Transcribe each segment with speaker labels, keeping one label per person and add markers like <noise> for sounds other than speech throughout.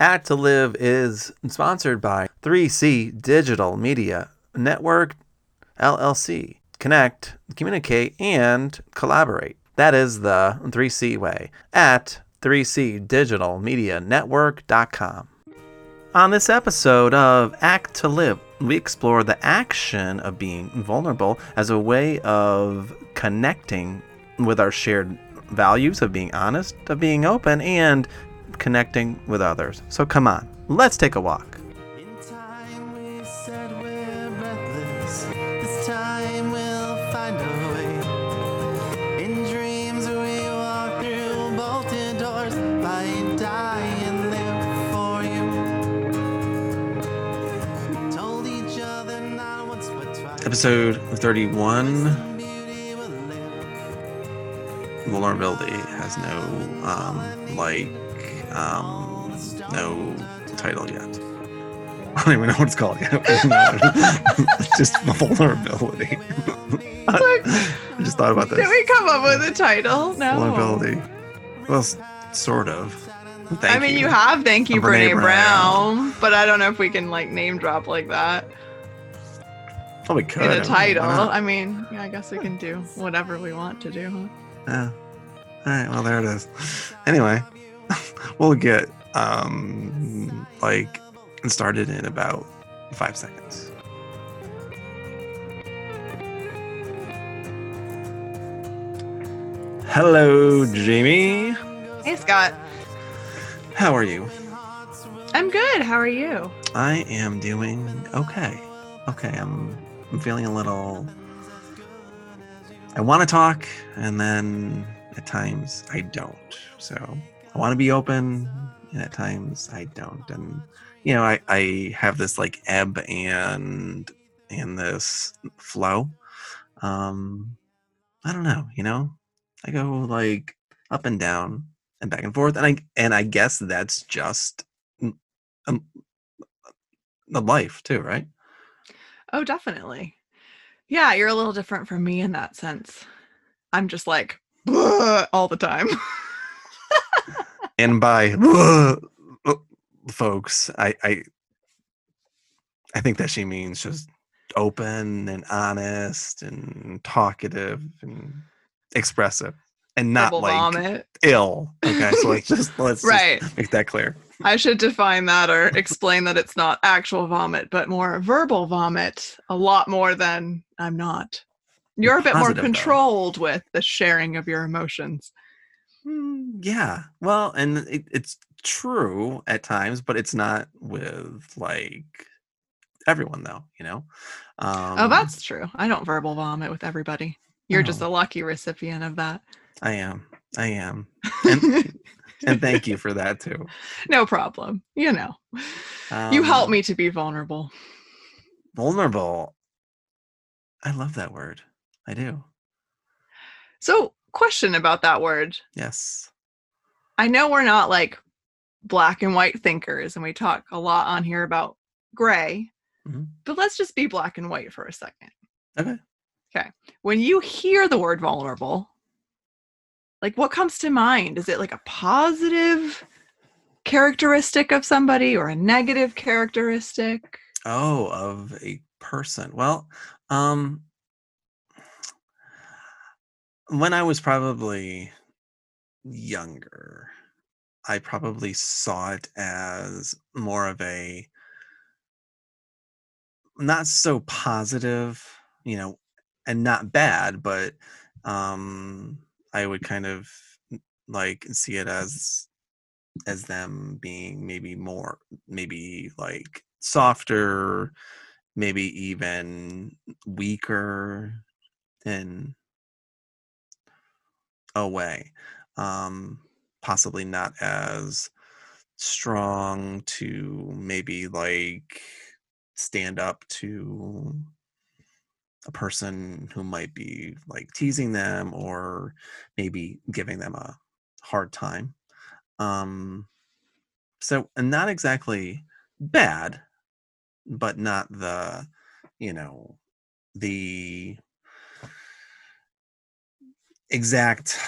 Speaker 1: Act to Live is sponsored by 3C Digital Media Network LLC. Connect, communicate, and collaborate. That is the 3C way at 3cdigitalmedianetwork.com. On this episode of Act to Live, we explore the action of being vulnerable as a way of connecting with our shared values of being honest, of being open, and connecting with others. So come on, let's take a walk.
Speaker 2: In time we said we're breathless. This time we'll find a way. In dreams we walk through bolted doors by dying there for you. Told each other not once but twice.
Speaker 1: Episode 31
Speaker 2: Some beauty will live.
Speaker 1: Vulnerability has no, um, like, um, no title yet. <laughs> I don't even know what it's called yet. <laughs> <laughs> Just vulnerability. I just thought about this.
Speaker 3: Did we come up with a title? No.
Speaker 1: Vulnerability. Well, sort of. Thank
Speaker 3: I mean, you. have thank you,
Speaker 1: Brene
Speaker 3: Brene
Speaker 1: Brown.
Speaker 3: Brown, but I don't know if we can like name drop like that
Speaker 1: Oh, we could.
Speaker 3: in a title.
Speaker 1: why not?
Speaker 3: I mean, yeah, I guess we can do whatever we want to do. Huh?
Speaker 1: Yeah. All right. Well, there it is. Anyway, <laughs> we'll get um like started in about five seconds. Hello, Jamie.
Speaker 3: Hey, Scott.
Speaker 1: How are you?
Speaker 3: I'm good. How are you?
Speaker 1: I am doing okay. Okay, I'm I'm feeling a little I want to talk and then at times I don't. So, I want to be open and at times I don't. And you know, I I have this like ebb and and this flow. Um I don't know, you know? I go like up and down and back and forth and I and I guess that's just um, the life too, right?
Speaker 3: Oh, definitely. Yeah, you're a little different from me in that sense. I'm just like <laughs> all the time. <laughs>
Speaker 1: And by <laughs> folks, I, I I think that she means just open and honest and talkative and expressive and not
Speaker 3: Double
Speaker 1: like
Speaker 3: vomit.
Speaker 1: ill. Okay, so like <laughs> just let's just
Speaker 3: Right.
Speaker 1: make that clear.
Speaker 3: I should define that or explain that it's not actual vomit, but more verbal vomit, a lot more than I'm not. You're a bit more
Speaker 1: Positive, though.
Speaker 3: controlled with the sharing of your emotions.
Speaker 1: Mm, yeah, well, and it, it's true at times, but it's not with like everyone though. You know. Um,
Speaker 3: oh, that's true. I don't verbal vomit with everybody. You're just
Speaker 1: Oh.
Speaker 3: a lucky recipient of that.
Speaker 1: I am. I am. And <laughs> and thank you for that too.
Speaker 3: no problem. You know, you help
Speaker 1: Um,
Speaker 3: me to be vulnerable.
Speaker 1: Vulnerable. I love that word. I do.
Speaker 3: So, question about that word.
Speaker 1: Yes.
Speaker 3: I know we're not like black and white thinkers, and we talk a lot on here about gray,
Speaker 1: Mhm.
Speaker 3: but let's just be black and white for a second.
Speaker 1: Okay. Okay.
Speaker 3: When you hear the word vulnerable, like what comes to mind? Is it like a positive characteristic of somebody or a negative characteristic?
Speaker 1: Oh, of a person. Well, um when I was probably younger, I probably saw it as more of a not so positive, you know, and not bad, but um I would kind of like see it as as them being maybe more maybe like softer, maybe even weaker in a way. Um possibly not as strong to maybe like stand up to a person who might be like teasing them or maybe giving them a hard time. Um, so, and not exactly bad, but not the, you know, the exact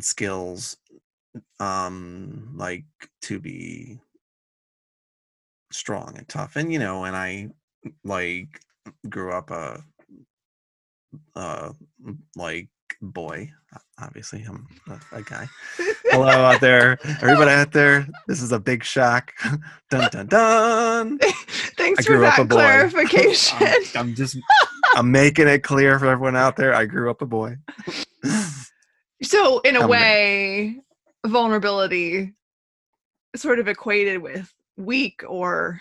Speaker 1: skills um like to be strong and tough and you know and i like grew up a uh like boy obviously i'm a, a guy. Hello out there everybody out there this is a big shock. <laughs> Dun dun dun. <laughs>
Speaker 3: Thanks for that <laughs> clarification.
Speaker 1: I'm, I'm just i'm making it clear for everyone out there i grew up a boy.
Speaker 3: So, in a
Speaker 1: I'm-
Speaker 3: way, vulnerability sort of equated with weak or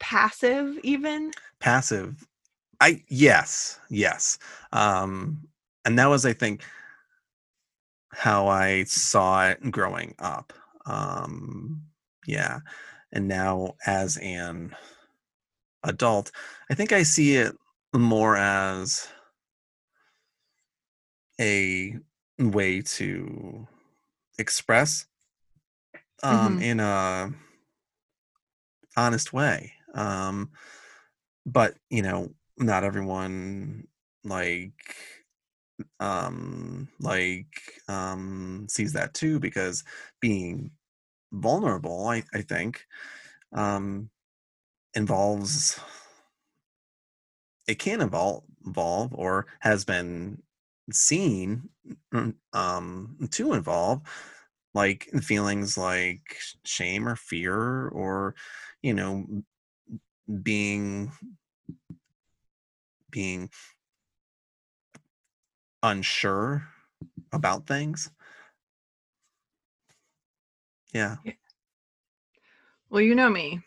Speaker 3: passive, even.
Speaker 1: passive. I yes yes. Um and that was i think how i saw it growing up. Um yeah. And now as an adult i think i see it more as a way to express um
Speaker 3: Mhm.
Speaker 1: in a honest way um but you know not everyone like um like um sees that too because being vulnerable i, I think um involves it can involve involve or has been seen mm, um to involve like feelings like shame or fear or you know being being unsure about things. Yeah.
Speaker 3: Well, you know me.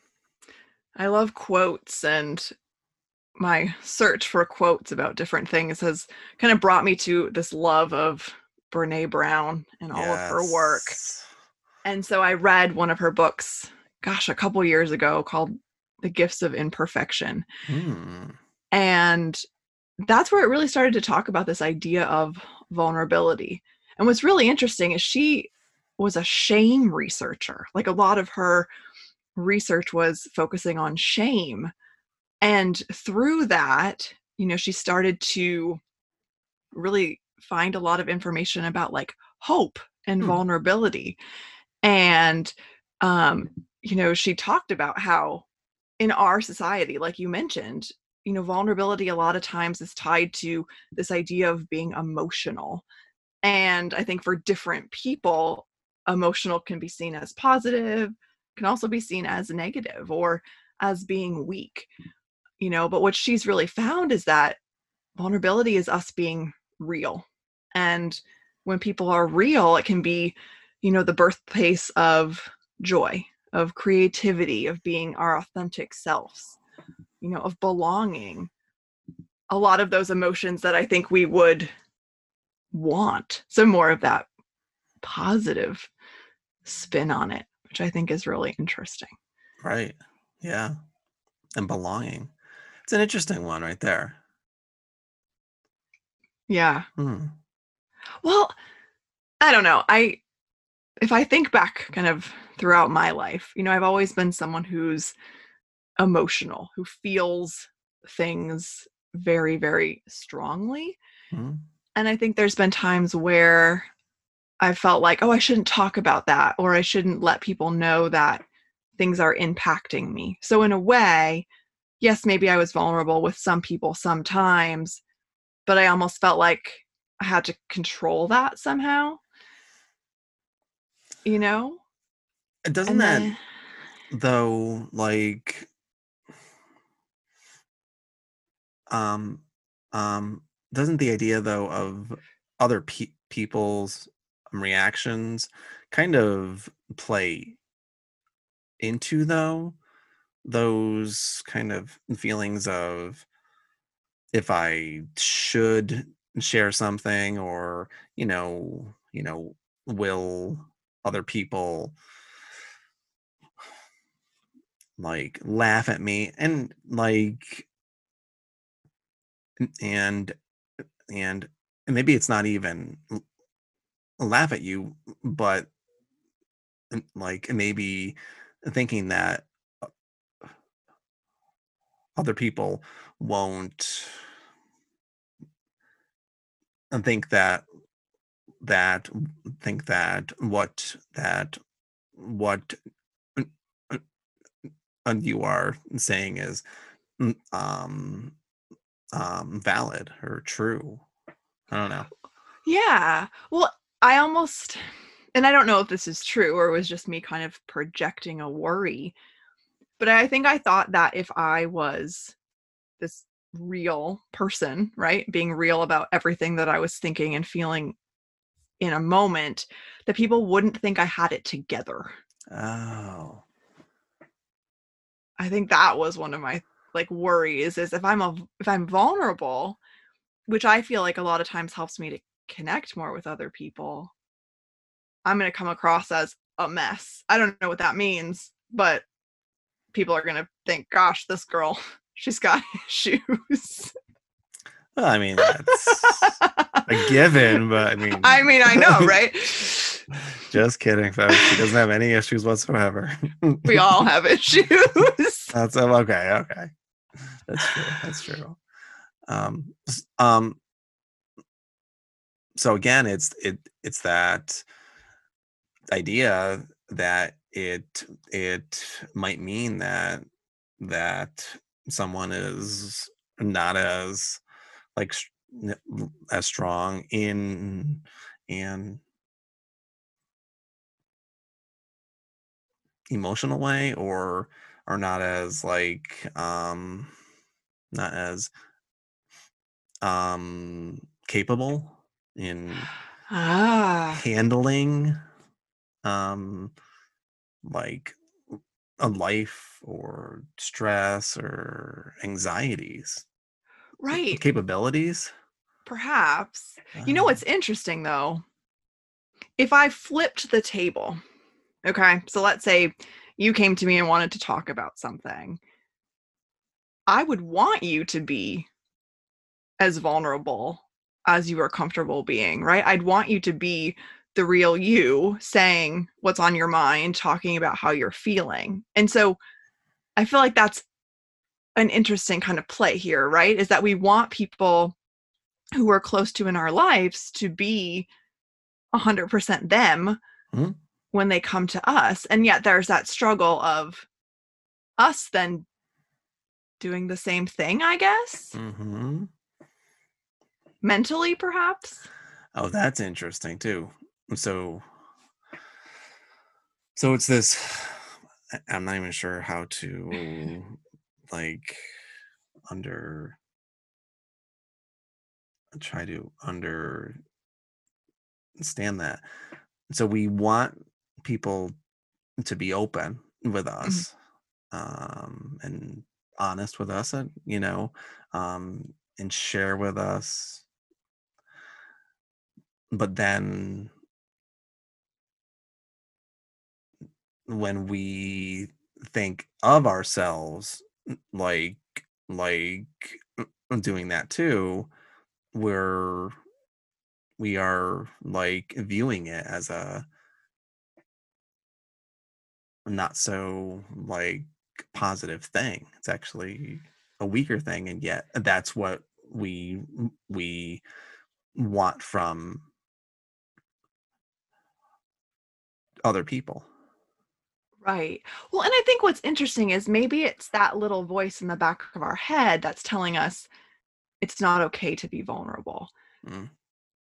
Speaker 3: I love quotes, and my search for quotes about different things has kind of brought me to this love of Brene Brown and all of her work. And so I read one of her books, gosh, a couple years ago called The Gifts of Imperfection.
Speaker 1: Hmm.
Speaker 3: And that's where it really started to talk about this idea of vulnerability. And what's really interesting is she was a shame researcher. Like a lot of her research was focusing on shame. And through that, you know, she started to really find a lot of information about like hope and
Speaker 1: Hmm.
Speaker 3: vulnerability. And, um, you know, she talked about how in our society, like you mentioned, you know, vulnerability a lot of times is tied to this idea of being emotional. And I think for different people, emotional can be seen as positive, can also be seen as negative or as being weak, you know. But what she's really found is that vulnerability is us being real. And when people are real, it can be, you know, the birthplace of joy, of creativity, of being our authentic selves, you know, of belonging. A lot of those emotions that I think we would want. So more of that positive spin on it, which I think is really interesting.
Speaker 1: Right. Yeah. And belonging. It's an interesting one right there.
Speaker 3: Yeah.
Speaker 1: Hmm.
Speaker 3: Well, I don't know. I if I think back kind of throughout my life, you know, I've always been someone who's emotional, who feels things very very strongly.
Speaker 1: Hmm.
Speaker 3: And I think there's been times where I felt like, oh, I shouldn't talk about that or I shouldn't let people know that things are impacting me. So in a way, yes, maybe I was vulnerable with some people sometimes, but I almost felt like I had to control that somehow. You know?
Speaker 1: Doesn't
Speaker 3: And
Speaker 1: that
Speaker 3: then
Speaker 1: though like um um doesn't the idea though of other pe- people's reactions kind of play into though those kind of feelings of if i should share something or you know you know will other people like laugh at me and like and and maybe it's not even laugh at you but like maybe thinking that other people won't think that that think that what that what you are saying is mm, um um valid or true. I don't know.
Speaker 3: Yeah. Well, I almost, and I don't know if this is true or was just me kind of projecting a worry, but I think I thought that if I was this real person, right, being real about everything that I was thinking and feeling in a moment, that people wouldn't think I had it together.
Speaker 1: Oh.
Speaker 3: I think that was one of my like worries is if I'm a if I'm vulnerable, which I feel like a lot of times helps me to connect more with other people, I'm going to come across as a mess. I don't know what that means, but people are going to think, gosh, this girl, <laughs> she's got <laughs> issues.
Speaker 1: Well, I mean, that's a given, but I mean,
Speaker 3: I mean, I know, right? <laughs>
Speaker 1: just kidding, folks. She doesn't have any issues whatsoever.
Speaker 3: we all have issues.
Speaker 1: That's oh, okay. Okay, that's true. That's true. Um, um. So again, it's it it's that idea that it it might mean that that someone is not as like s- n- l- as strong in in emotional way or or not as like um not as um capable in
Speaker 3: ah,
Speaker 1: handling um like a life or stress or anxieties
Speaker 3: right.
Speaker 1: capabilities
Speaker 3: Perhaps. You know
Speaker 1: Ah,
Speaker 3: what's interesting though? If I flipped the table, okay, so let's say you came to me and wanted to talk about something, I would want you to be as vulnerable as you are comfortable being, right? I'd want you to be the real you saying what's on your mind, talking about how you're feeling. And so I feel like that's an interesting kind of play here, right? Is that we want people who we're close to in our lives to be 100% them
Speaker 1: Mhm.
Speaker 3: when they come to us. And yet there's that struggle of us then doing the same thing, I guess,
Speaker 1: mhm.
Speaker 3: mentally perhaps.
Speaker 1: oh that's interesting too so so it's this i'm not even sure how to like under try to understand that. So we want people to be open with us um and honest with us and you know um and share with us. But then when we think of ourselves like like uh, doing that too we're we are like viewing it as a not so like positive thing. It's actually a weaker thing and yet that's what we we want from other people
Speaker 3: Right. Well, and I think what's interesting is maybe it's that little voice in the back of our head that's telling us it's not okay to be vulnerable.
Speaker 1: Mm.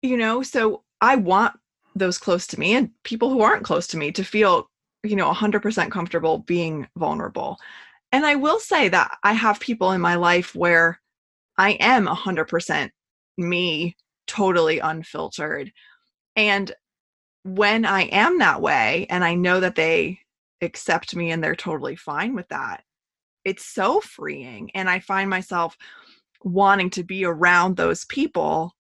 Speaker 3: You know, so I want those close to me and people who aren't close to me to feel, you know, 100% comfortable being vulnerable. And I will say that I have people in my life where I am 100% me, totally unfiltered. And when I am that way and I know that they accept me and they're totally fine with that, it's so freeing. And I find myself wanting to be around those people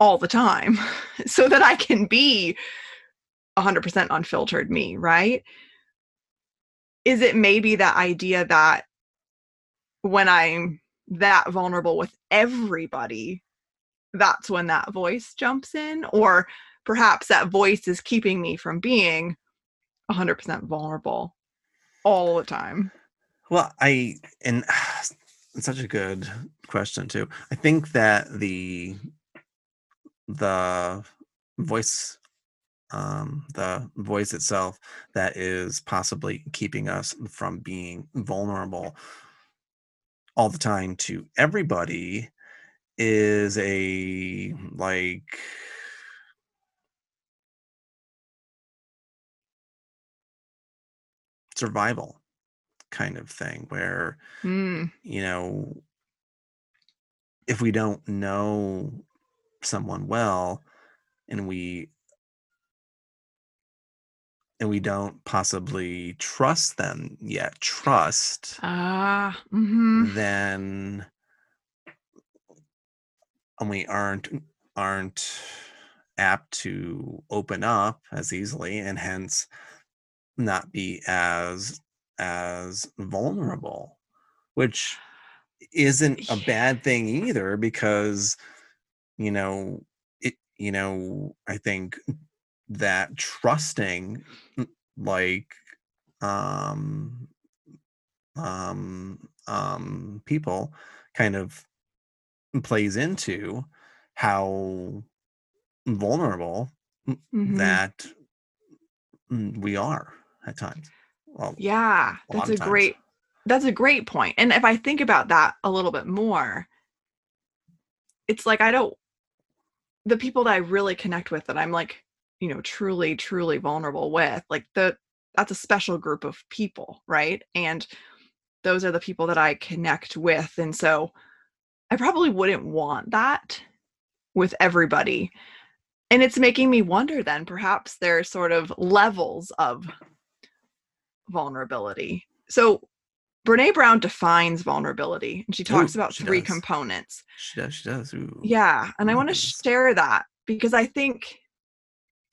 Speaker 3: all the time <laughs> so that I can be 100% unfiltered me, right? Is it maybe that idea that when I'm that vulnerable with everybody, that's when that voice jumps in? Or perhaps that voice is keeping me from being 100% vulnerable all the time.
Speaker 1: Well, I and <sighs> it's such a good question too. I think that the the voice um, the voice itself that is possibly keeping us from being vulnerable all the time to everybody is a like survival kind of thing where
Speaker 3: Mm,
Speaker 1: you know if we don't know someone well and we and we don't possibly trust them yet trust
Speaker 3: ah, mhm.
Speaker 1: then and we aren't aren't apt to open up as easily and hence not be as as vulnerable which isn't a bad thing either because you know it you know i think that trusting mm, like um um um people kind of plays into how vulnerable mm,
Speaker 3: Mhm.
Speaker 1: that mm, we are at times well
Speaker 3: Yeah,
Speaker 1: a
Speaker 3: that's a
Speaker 1: times
Speaker 3: great that's a great point. And if I think about that a little bit more, it's like I don't the people that I really connect with that I'm like, you know, truly, truly vulnerable with, like the that's a special group of people, right? And those are the people that I connect with. And so I probably wouldn't want that with everybody. And it's making me wonder then perhaps there's sort of levels of vulnerability. So Brene Brown defines vulnerability and she talks
Speaker 1: Ooh,
Speaker 3: about
Speaker 1: she
Speaker 3: three
Speaker 1: does.
Speaker 3: components.
Speaker 1: she does she does Ooh.
Speaker 3: Yeah, and I want to share that because I think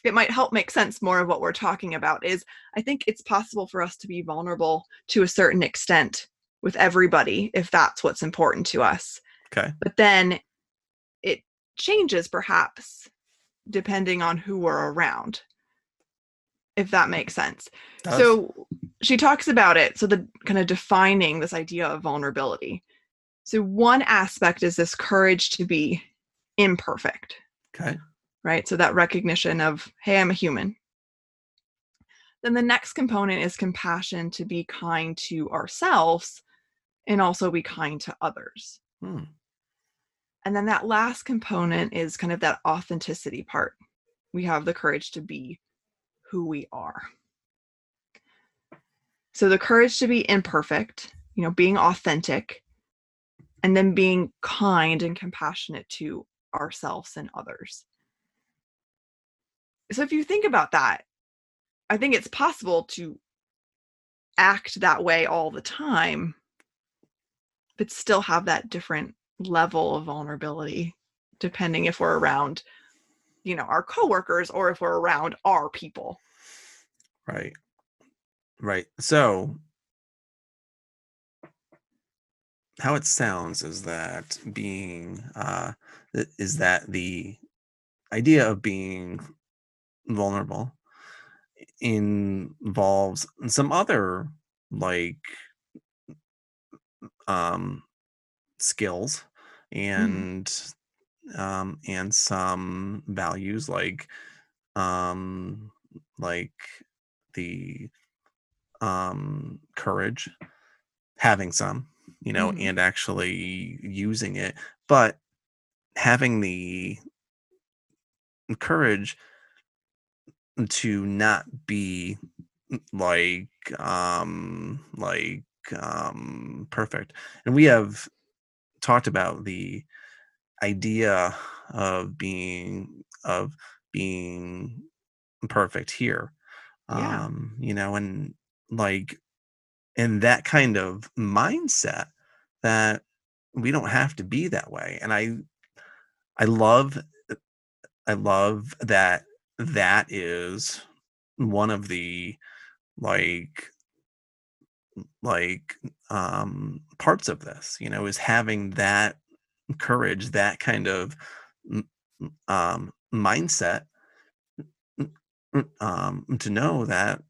Speaker 3: it might help make sense more of what we're talking about is I think it's possible for us to be vulnerable to a certain extent with everybody if that's what's important to us.
Speaker 1: okay
Speaker 3: But then it changes perhaps depending on who we're around. If that makes sense.
Speaker 1: does.
Speaker 3: So she talks about it. So the kind of defining this idea of vulnerability. So one aspect is this courage to be imperfect,
Speaker 1: okay
Speaker 3: right? So that recognition of, hey, I'm a human. Then the next component is compassion to be kind to ourselves and also be kind to others.
Speaker 1: Hmm.
Speaker 3: And then that last component is kind of that authenticity part. We have the courage to be who we are. So the courage to be imperfect, you know, being authentic, and then being kind and compassionate to ourselves and others. So if you think about that, I think it's possible to act that way all the time, but still have that different level of vulnerability depending if we're around, you know, our coworkers or if we're around our people.
Speaker 1: Right. Right. So how it sounds is that being uh is that the idea of being vulnerable involves some other like um skills and um and some values like um like the um courage having some you know
Speaker 3: Mhm.
Speaker 1: and actually using it but having the courage to not be like um like um perfect and we have talked about the idea of being of being perfect here
Speaker 3: Yeah.
Speaker 1: um you know and like in that kind of mindset that we don't have to be that way and i i love i love that that is one of the like like um parts of this you know is having that courage that kind of um mindset um to know that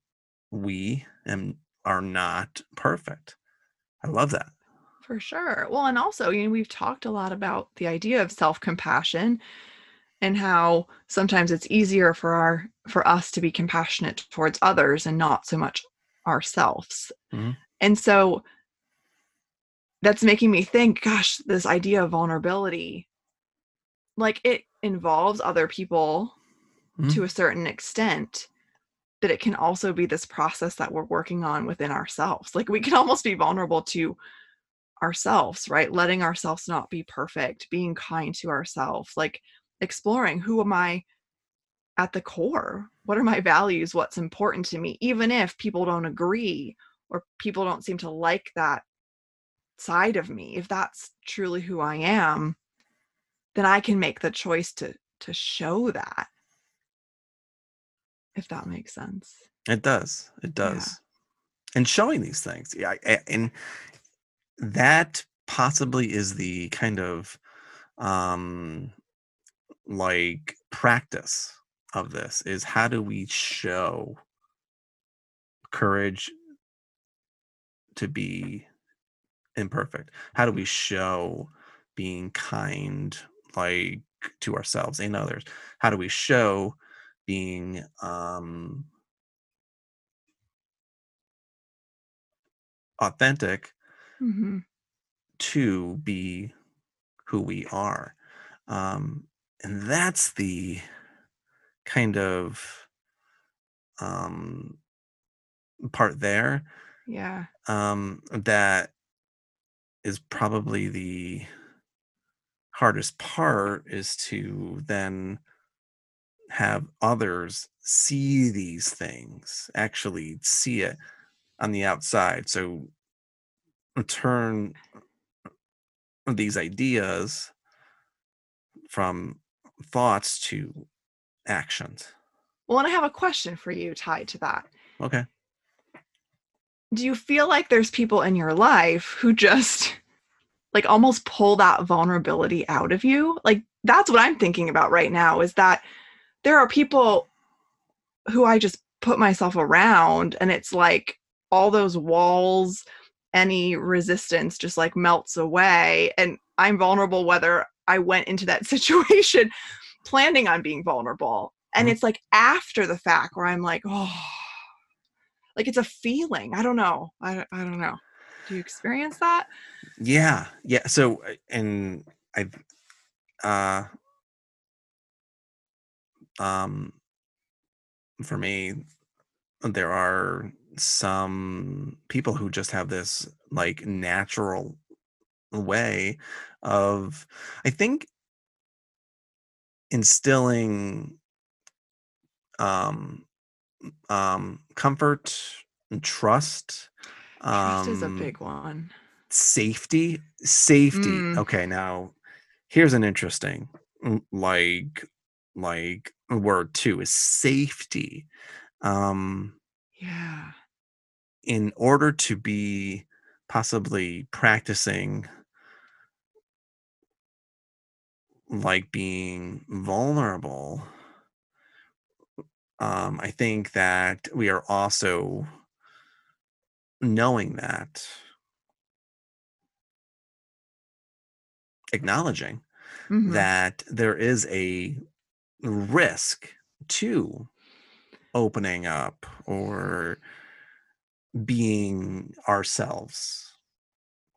Speaker 1: we am are not perfect i love that
Speaker 3: For sure. Well, and also, you know, we've talked a lot about the idea of self compassion. and how sometimes it's easier for our for us to be compassionate towards others and not so much ourselves
Speaker 1: Mhm.
Speaker 3: and so that's making me think gosh this idea of vulnerability like it involves other people
Speaker 1: Mhm.
Speaker 3: to a certain extent but it can also be this process that we're working on within ourselves. Like we can <laughs> almost be vulnerable to ourselves right? Letting ourselves not be perfect being kind to ourselves like exploring who am i at the core? What are my values? What's important to me? Even if people don't agree or people don't seem to like that side of me if that's truly who i am then i can make the choice to to show that if that makes sense
Speaker 1: It does. It does. And showing these things. Yeah. And that possibly is the kind of um like practice of this is how do we show courage to be imperfect? How do we show being kind like to ourselves and others? How do we show being um authentic
Speaker 3: hmm
Speaker 1: to be who we are. Um, and that's the kind of um, part there
Speaker 3: yeah
Speaker 1: um, that is probably the hardest part is to then have others see these things, actually see it on the outside. So turn these ideas from thoughts to actions.
Speaker 3: well and i have a question for you tied to that
Speaker 1: Okay.
Speaker 3: Do you feel like there's people in your life who just like almost pull that vulnerability out of you like that's what i'm thinking about right now is that there are people who i just put myself around and it's like all those walls any resistance just like melts away and i'm vulnerable whether i went into that <laughs> situation planning on being vulnerable and
Speaker 1: Mhm.
Speaker 3: it's like after the fact where i'm like oh like it's a feeling i don't know i, I don't know do you experience that
Speaker 1: Yeah. Yeah. So, uh, and I, uh, um, for me, there are some people who just have this like natural way of, I think, instilling um um comfort and trust
Speaker 3: trust is a
Speaker 1: um,
Speaker 3: big one.
Speaker 1: safety safety.
Speaker 3: Mm.
Speaker 1: okay now here's an interesting mm, like like word too is safety. Um
Speaker 3: yeah.
Speaker 1: in order to be possibly practicing like being vulnerable um i think that we are also knowing that acknowledging
Speaker 3: Mhm.
Speaker 1: that there is a risk to opening up or being ourselves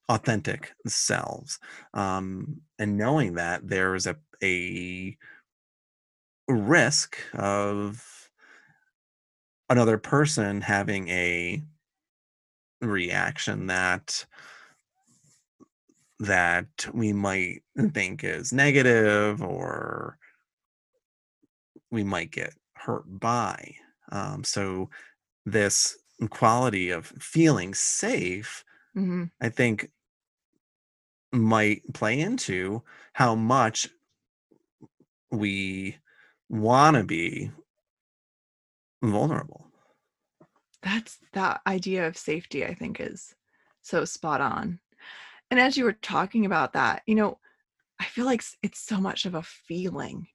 Speaker 1: authentic selves um, and knowing that there's a a risk of another person having a reaction that that we might think is negative or we might get hurt by. Um, so this quality of feeling safe,
Speaker 3: Mhm.
Speaker 1: I think, might play into how much we want to be vulnerable.
Speaker 3: That's that idea of safety, I think, is so spot on. And as you were talking about that, you know, I feel like it's so much of a feeling.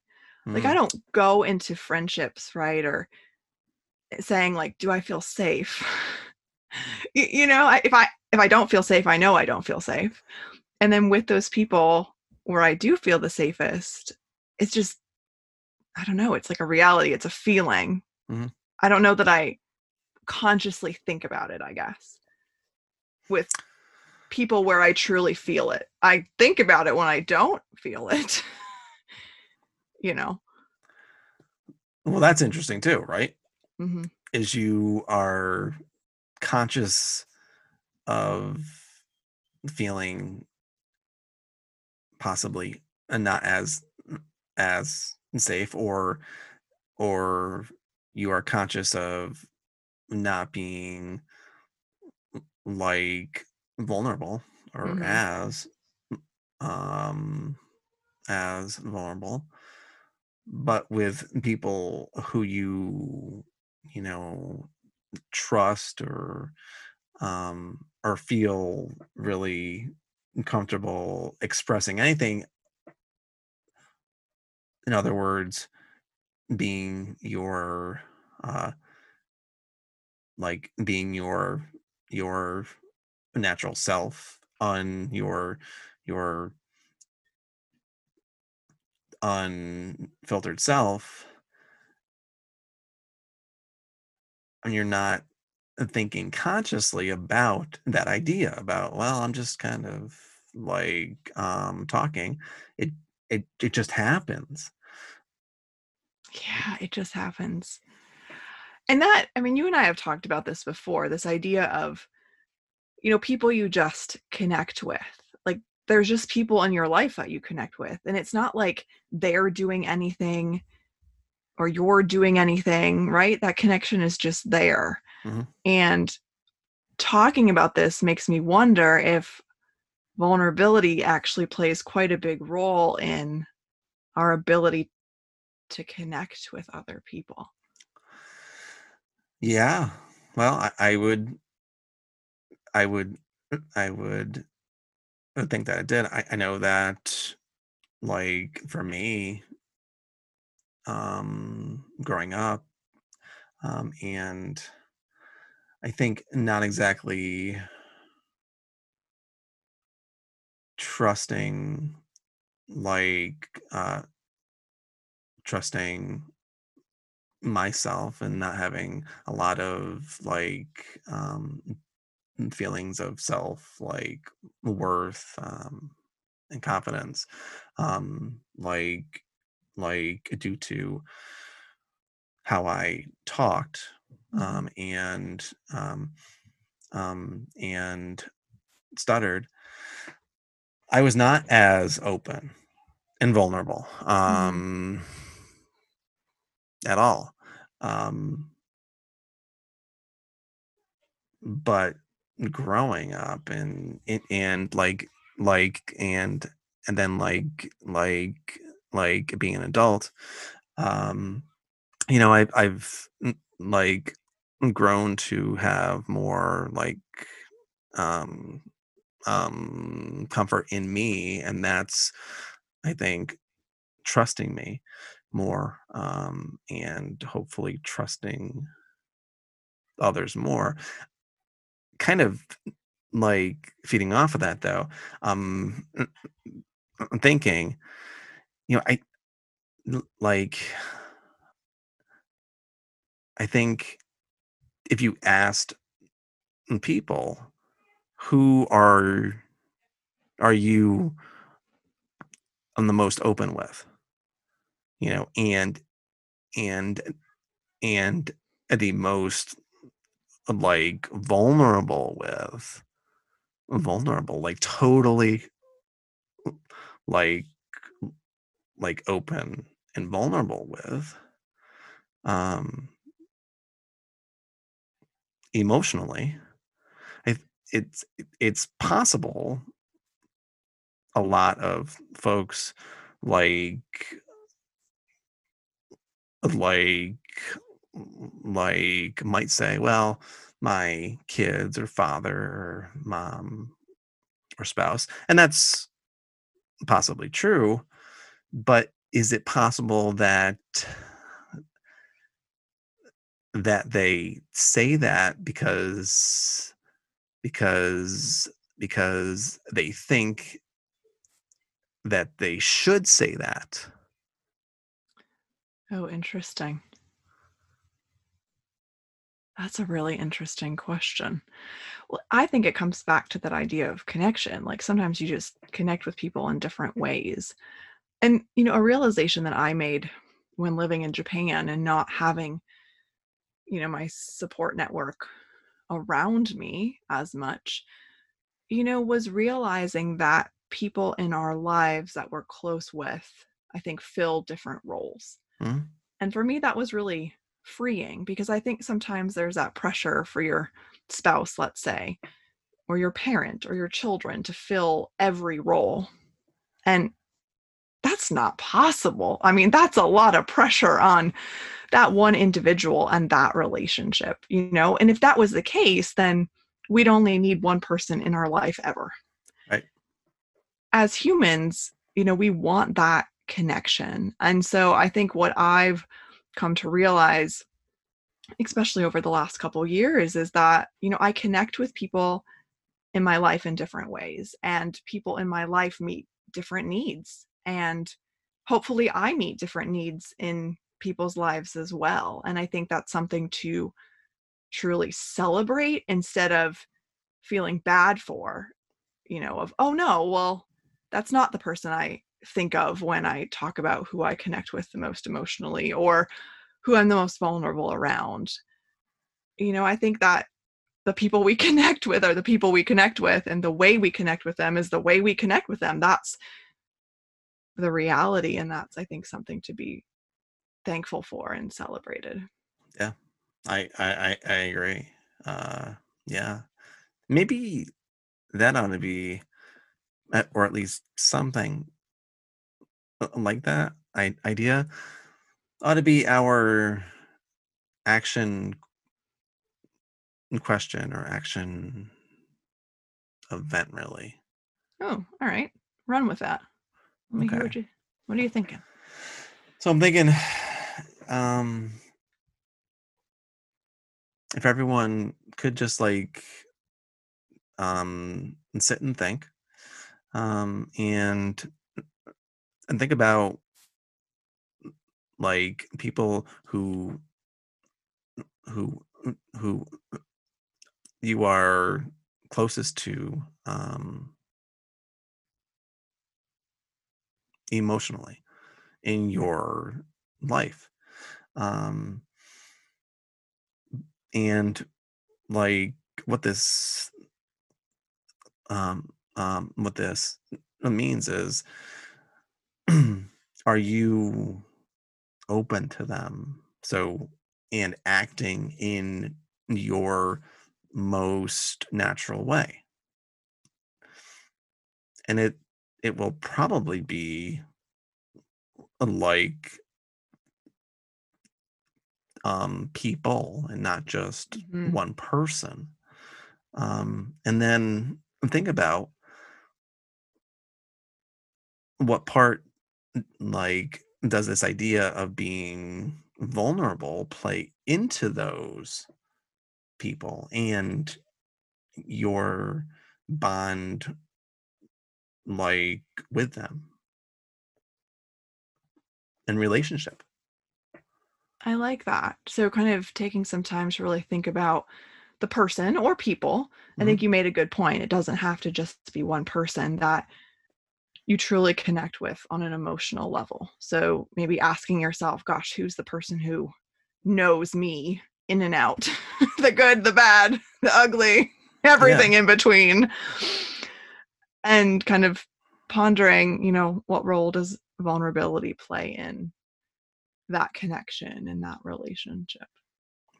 Speaker 3: Like, I
Speaker 1: Mm,
Speaker 3: don't go into friendships, right? Or saying, like, do I feel safe? <laughs> you, you know, I, if I if I don't feel safe, I know I don't feel safe. And then with those people where I do feel the safest, it's just I don't know, it's like a reality, it's a feeling.
Speaker 1: Mhm.
Speaker 3: I don't know that I consciously think about it, I guess. With people where I truly feel it. I think about it when I don't feel it. <laughs> you know.
Speaker 1: Well, that's interesting too, right?
Speaker 3: hmm
Speaker 1: Is you are conscious of feeling possibly uh, not as as safe or or you are conscious of not being like vulnerable or
Speaker 3: Mhm.
Speaker 1: as um as vulnerable but with people who you you know trust or um or feel really comfortable expressing anything in other words being your uh like being your your natural self on your your unfiltered self and you're not thinking consciously about that idea about well i'm just kind of like um talking. It it it just happens
Speaker 3: Yeah, it just happens. And that, I mean, you and I have talked about this before this idea of, you know, people you just connect with. Like, there's just people in your life that you connect with. And it's not like they're doing anything or you're doing anything, right? That connection is just there.
Speaker 1: Mhm.
Speaker 3: And talking about this makes me wonder if vulnerability actually plays quite a big role in our ability to connect with other people.
Speaker 1: yeah well i, I would i would <clears throat> i would think that it did I, I know that like for me um growing up um and i think not exactly trusting like uh trusting myself and not having a lot of like um feelings of self like worth um and confidence um like like due to how i talked
Speaker 3: Mhm.
Speaker 1: um and um um and stuttered i was not as open and vulnerable um at all um but growing up and and, like like and and then like like like being an adult um you know I, i've like grown to have more like um um comfort in me and that's i think trusting me more um and hopefully trusting others more. Kind of like feeding off of that though um i'm thinking you know I like i think if you asked people who are are you on the most open with you know and and and the most like vulnerable with vulnerable like totally like like open and vulnerable with um emotionally it's it's possible a lot of folks like like like might say well my kids or father or mom or spouse and that's possibly true but is it possible that that they say that because because because they think that they should say that
Speaker 3: Oh, interesting. That's a really interesting question. Well, I think it comes back to that idea of connection. Like sometimes you just connect with people in different ways. And, you know, a realization that I made when living in Japan and not having, you know, my support network around me as much, you know, was realizing that people in our lives that we're close with, I think, fill different roles.
Speaker 1: Mhm.
Speaker 3: And for me, that was really freeing because I think sometimes there's that pressure for your spouse, let's say, or your parent or your children to fill every role. And that's not possible. I mean, that's a lot of pressure on that one individual and that relationship, you know? And if that was the case, then we'd only need one person in our life ever.
Speaker 1: Right.
Speaker 3: As humans, you know, we want that connection. And so I think what I've come to realize especially over the last couple years is that you know i connect with people in my life in different ways and people in my life meet different needs and hopefully i meet different needs in people's lives as well and i think that's something to truly celebrate instead of feeling bad for you know of oh no well that's not the person i think of when i talk about who i connect with the most emotionally or who i'm the most vulnerable around you know i think that the people we <laughs> connect with are the people we connect with and the way we connect with them is the way we connect with them that's the reality and that's i think something to be thankful for and celebrated
Speaker 1: Yeah. I, I I agree. Uh, yeah, maybe that ought to be, uh, or at least something like that. I, idea ought to be our action question or action event, really.
Speaker 3: oh all right run with that let me hear
Speaker 1: Okay.
Speaker 3: what you what are you thinking
Speaker 1: So I'm thinking, <sighs> um, if everyone could just like um sit and think, um, and and think about like people who who who you are closest to um emotionally in your life um and like what this um um what this means is <clears throat> are you open to them? So and acting in your most natural way. And it it will probably be like um people and not just
Speaker 3: Mhm.
Speaker 1: one person. Um and then think about what part like does this idea of being vulnerable play into those people and your bond like with them? And relationship.
Speaker 3: I like that. So kind of taking some time to really think about the person or people. I
Speaker 1: Mhm.
Speaker 3: think you made a good point. It doesn't have to just be one person that you truly connect with on an emotional level. So maybe asking yourself, gosh, who's the person who knows me in and out? <laughs> the good, the bad, the ugly, everything in between. And kind of pondering, you know, what role does vulnerability play in that connection and that relationship?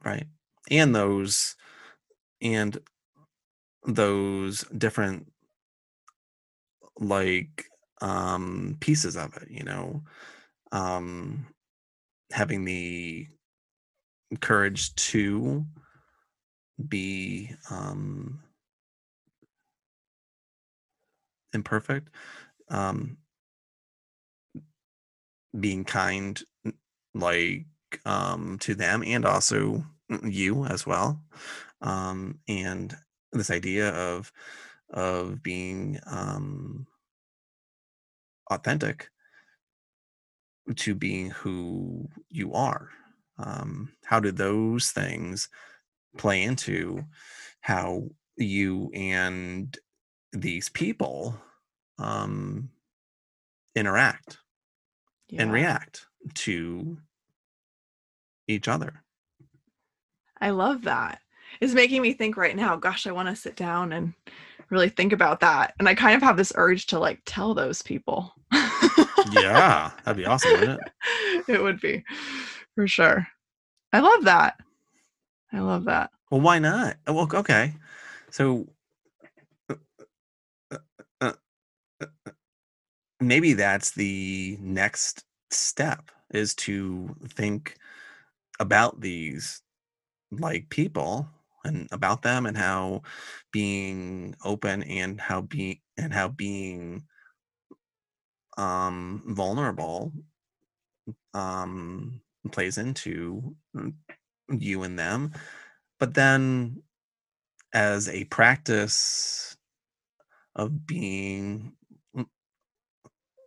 Speaker 1: right and those and those different like um pieces of it you know? Um having the courage to be um imperfect um being kind like um to them and also you as well um and this idea of of being um authentic to being who you are. Um, how do those things play into how you and these people um, interact and react to each other?
Speaker 3: I love that. It's making me think right now, gosh, I want to sit down and really think about that. And I kind of have this urge to like tell those people. <laughs>
Speaker 1: yeah that'd be awesome wouldn't it
Speaker 3: it would be for sure. I love that. I love that.
Speaker 1: well why not Uh, well okay so uh, uh, uh, uh, maybe that's the next step is to think about these like people and about them and how being open and how being and how being um vulnerable um plays into you and them. But then as a practice of being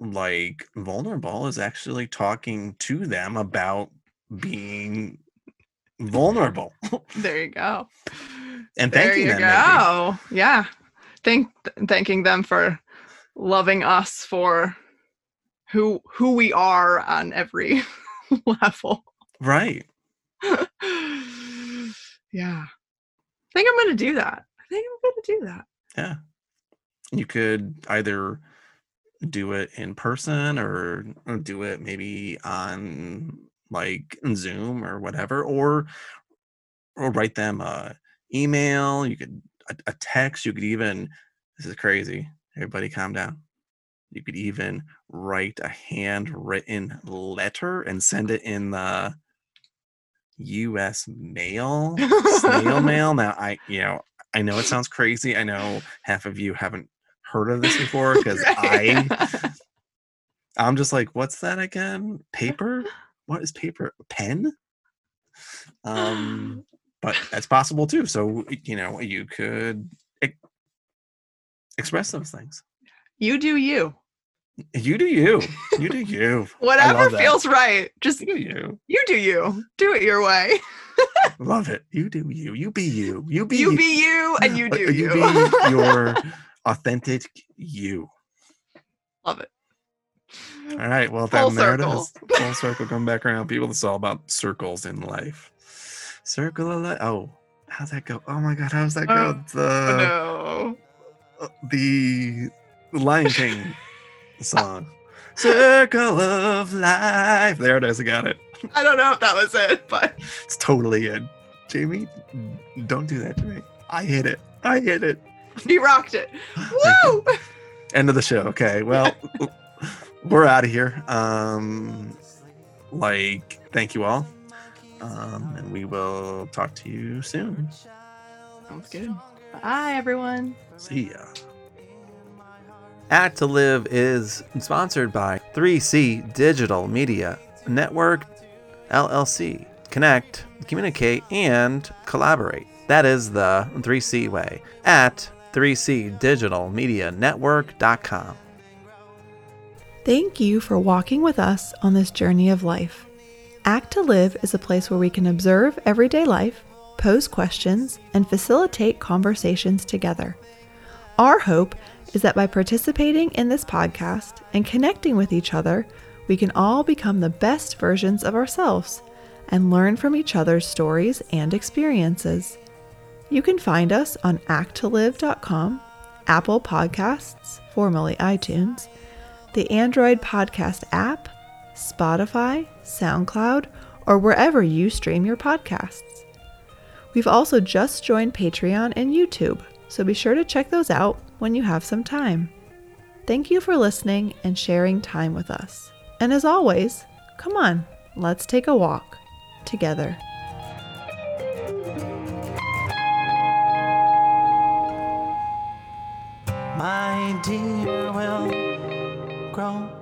Speaker 1: like vulnerable is actually talking to them about being vulnerable <laughs>
Speaker 3: There you go.
Speaker 1: and
Speaker 3: there you
Speaker 1: them maybe.
Speaker 3: go. Yeah. Thank thanking them for loving us for who who we are on every <laughs> level.
Speaker 1: right <laughs>
Speaker 3: yeah. I think I'm gonna do that. I think I'm gonna do that.
Speaker 1: yeah you could either do it in person or or do it maybe on like in zoom or whatever or or write them a email you could a, a text you could even this is crazy everybody calm down. You could even write a handwritten letter and send it in the us mail snail <laughs> mail. Now i you know i know it sounds crazy i know half of you haven't heard of this before because <laughs> i
Speaker 3: Right.
Speaker 1: i'm just like what's that again? Paper what is paper pen um <gasps> but that's possible too so you know you could e- express those things
Speaker 3: you do you.
Speaker 1: you do you <laughs> you do you
Speaker 3: Whatever feels right. Just
Speaker 1: you do you
Speaker 3: you do you. Do it your way. <laughs>
Speaker 1: love it you do you you be you you be
Speaker 3: You be you and you do
Speaker 1: you
Speaker 3: you.
Speaker 1: be <laughs> your authentic you
Speaker 3: Love it.
Speaker 1: All right well
Speaker 3: Full
Speaker 1: then there it
Speaker 3: circle.
Speaker 1: is full circle come back around people it's all about circles in life circle of life oh how's that go oh my god how's that go
Speaker 3: Oh,
Speaker 1: the
Speaker 3: no.
Speaker 1: uh, the Lion King song. Circle of life. There it is. I got it.
Speaker 3: I don't know if that was it, but
Speaker 1: It's totally in. Jamie, don't do that to me. I hit it. I hit it.
Speaker 3: he rocked it. Woo!
Speaker 1: End of the show. Okay. Well, <laughs> we're out of here. Um, like, thank you all. Um, and we will talk to you soon.
Speaker 3: Sounds good. Bye, everyone.
Speaker 1: See ya. Act to Live is sponsored by 3C Digital Media Network LLC. Connect, communicate, and collaborate. That is the 3C way at 3cdigitalmedianetwork.com.
Speaker 4: Thank you for walking with us on this journey of life. Act to Live is a place where we can observe everyday life, pose questions, and facilitate conversations together. Our hope is that by participating in this podcast and connecting with each other, we can all become the best versions of ourselves and learn from each other's stories and experiences. You can find us on acttolive.com, Apple Podcasts, formerly iTunes, the Android Podcast app, Spotify, SoundCloud, or wherever you stream your podcasts. We've also just joined Patreon and YouTube, so be sure to check those out when you have some time. Thank you for listening and sharing time with us. And as always, come on, let's take a walk together.
Speaker 2: My dear will grow